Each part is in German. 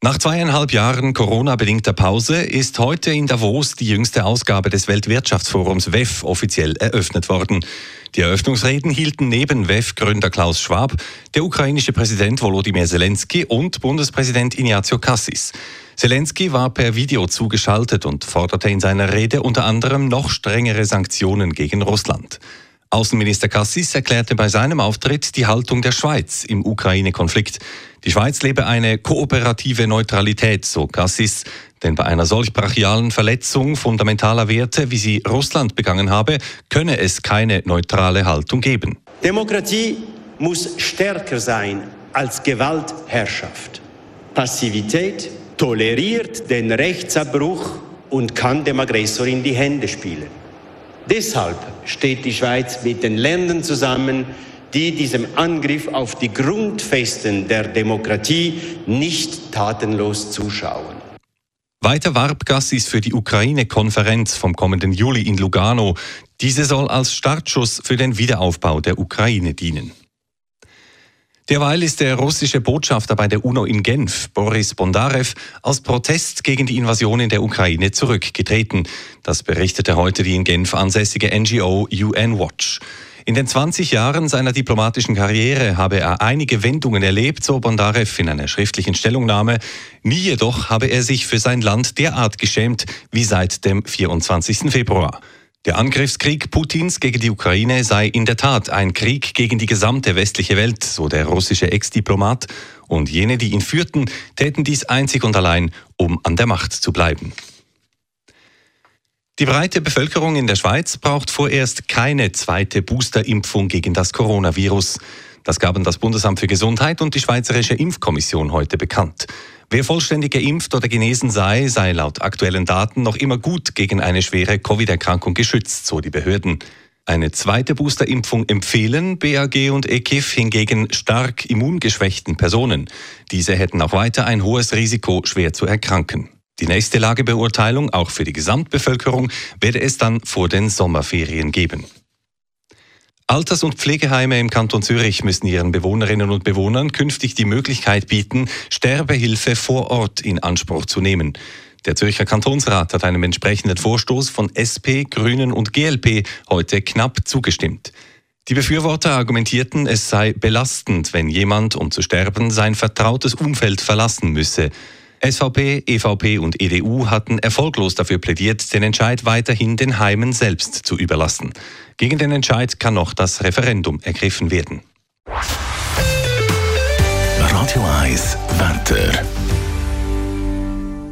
Nach zweieinhalb Jahren Corona-bedingter Pause ist heute in Davos die jüngste Ausgabe des Weltwirtschaftsforums WEF offiziell eröffnet worden. Die Eröffnungsreden hielten neben WEF-Gründer Klaus Schwab der ukrainische Präsident Volodymyr Zelensky und Bundespräsident Ignazio Cassis. Zelensky war per Video zugeschaltet und forderte in seiner Rede unter anderem noch strengere Sanktionen gegen Russland. Außenminister Cassis erklärte bei seinem Auftritt die Haltung der Schweiz im Ukraine-Konflikt. Die Schweiz lebe eine kooperative Neutralität, so Cassis, denn bei einer solch brachialen Verletzung fundamentaler Werte, wie sie Russland begangen habe, könne es keine neutrale Haltung geben. Demokratie muss stärker sein als Gewaltherrschaft. Passivität toleriert den Rechtsabbruch und kann dem Aggressor in die Hände spielen. Deshalb steht die Schweiz mit den Ländern zusammen, die diesem Angriff auf die Grundfesten der Demokratie nicht tatenlos zuschauen. Weiter warb Gassis für die Ukraine-Konferenz vom kommenden Juli in Lugano. Diese soll als Startschuss für den Wiederaufbau der Ukraine dienen. Derweil ist der russische Botschafter bei der UNO in Genf, Boris Bondarev, als Protest gegen die Invasion in der Ukraine zurückgetreten. Das berichtete heute die in Genf ansässige NGO UN Watch. In den 20 Jahren seiner diplomatischen Karriere habe er einige Wendungen erlebt, so Bondarev in einer schriftlichen Stellungnahme. Nie jedoch habe er sich für sein Land derart geschämt wie seit dem 24. Februar. Der Angriffskrieg Putins gegen die Ukraine sei in der Tat ein Krieg gegen die gesamte westliche Welt, so der russische Ex-Diplomat, und jene, die ihn führten, täten dies einzig und allein, um an der Macht zu bleiben. Die breite Bevölkerung in der Schweiz braucht vorerst keine zweite Boosterimpfung gegen das Coronavirus. Das gaben das Bundesamt für Gesundheit und die Schweizerische Impfkommission heute bekannt. Wer vollständig geimpft oder genesen sei, sei laut aktuellen Daten noch immer gut gegen eine schwere Covid-Erkrankung geschützt, so die Behörden. Eine zweite Boosterimpfung empfehlen BAG und EKIF hingegen stark immungeschwächten Personen. Diese hätten auch weiter ein hohes Risiko, schwer zu erkranken. Die nächste Lagebeurteilung, auch für die Gesamtbevölkerung, werde es dann vor den Sommerferien geben. Alters- und Pflegeheime im Kanton Zürich müssen ihren Bewohnerinnen und Bewohnern künftig die Möglichkeit bieten, Sterbehilfe vor Ort in Anspruch zu nehmen. Der Zürcher Kantonsrat hat einem entsprechenden Vorstoß von SP, Grünen und GLP heute knapp zugestimmt. Die Befürworter argumentierten, es sei belastend, wenn jemand, um zu sterben, sein vertrautes Umfeld verlassen müsse. SVP, EVP und EDU hatten erfolglos dafür plädiert, den Entscheid weiterhin den Heimen selbst zu überlassen. Gegen den Entscheid kann noch das Referendum ergriffen werden. Radio 1, Wetter.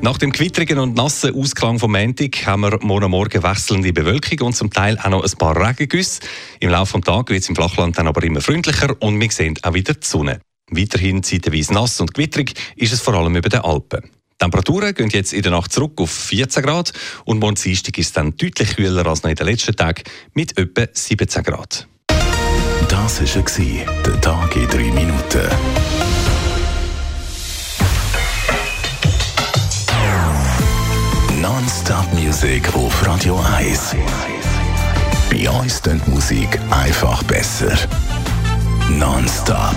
Nach dem quittrigen und nassen Ausklang vom Montag haben wir morgen Morgen wechselnde Bewölkung und zum Teil auch noch ein paar Regengüsse. Im Laufe des Tages wird es im Flachland dann aber immer freundlicher und wir sehen auch wieder die Sonne. Weiterhin zeitweise nass und gewitterig ist es vor allem über den Alpen. Die Temperaturen gehen jetzt in der Nacht zurück auf 14 Grad und morgen Dienstag ist es dann deutlich kühler als noch in den letzten Tagen mit etwa 17 Grad. Das war der Tag in 3 Minuten. Non-Stop Music auf Radio 1. Bei uns klingt die Musik einfach besser. Non-Stop.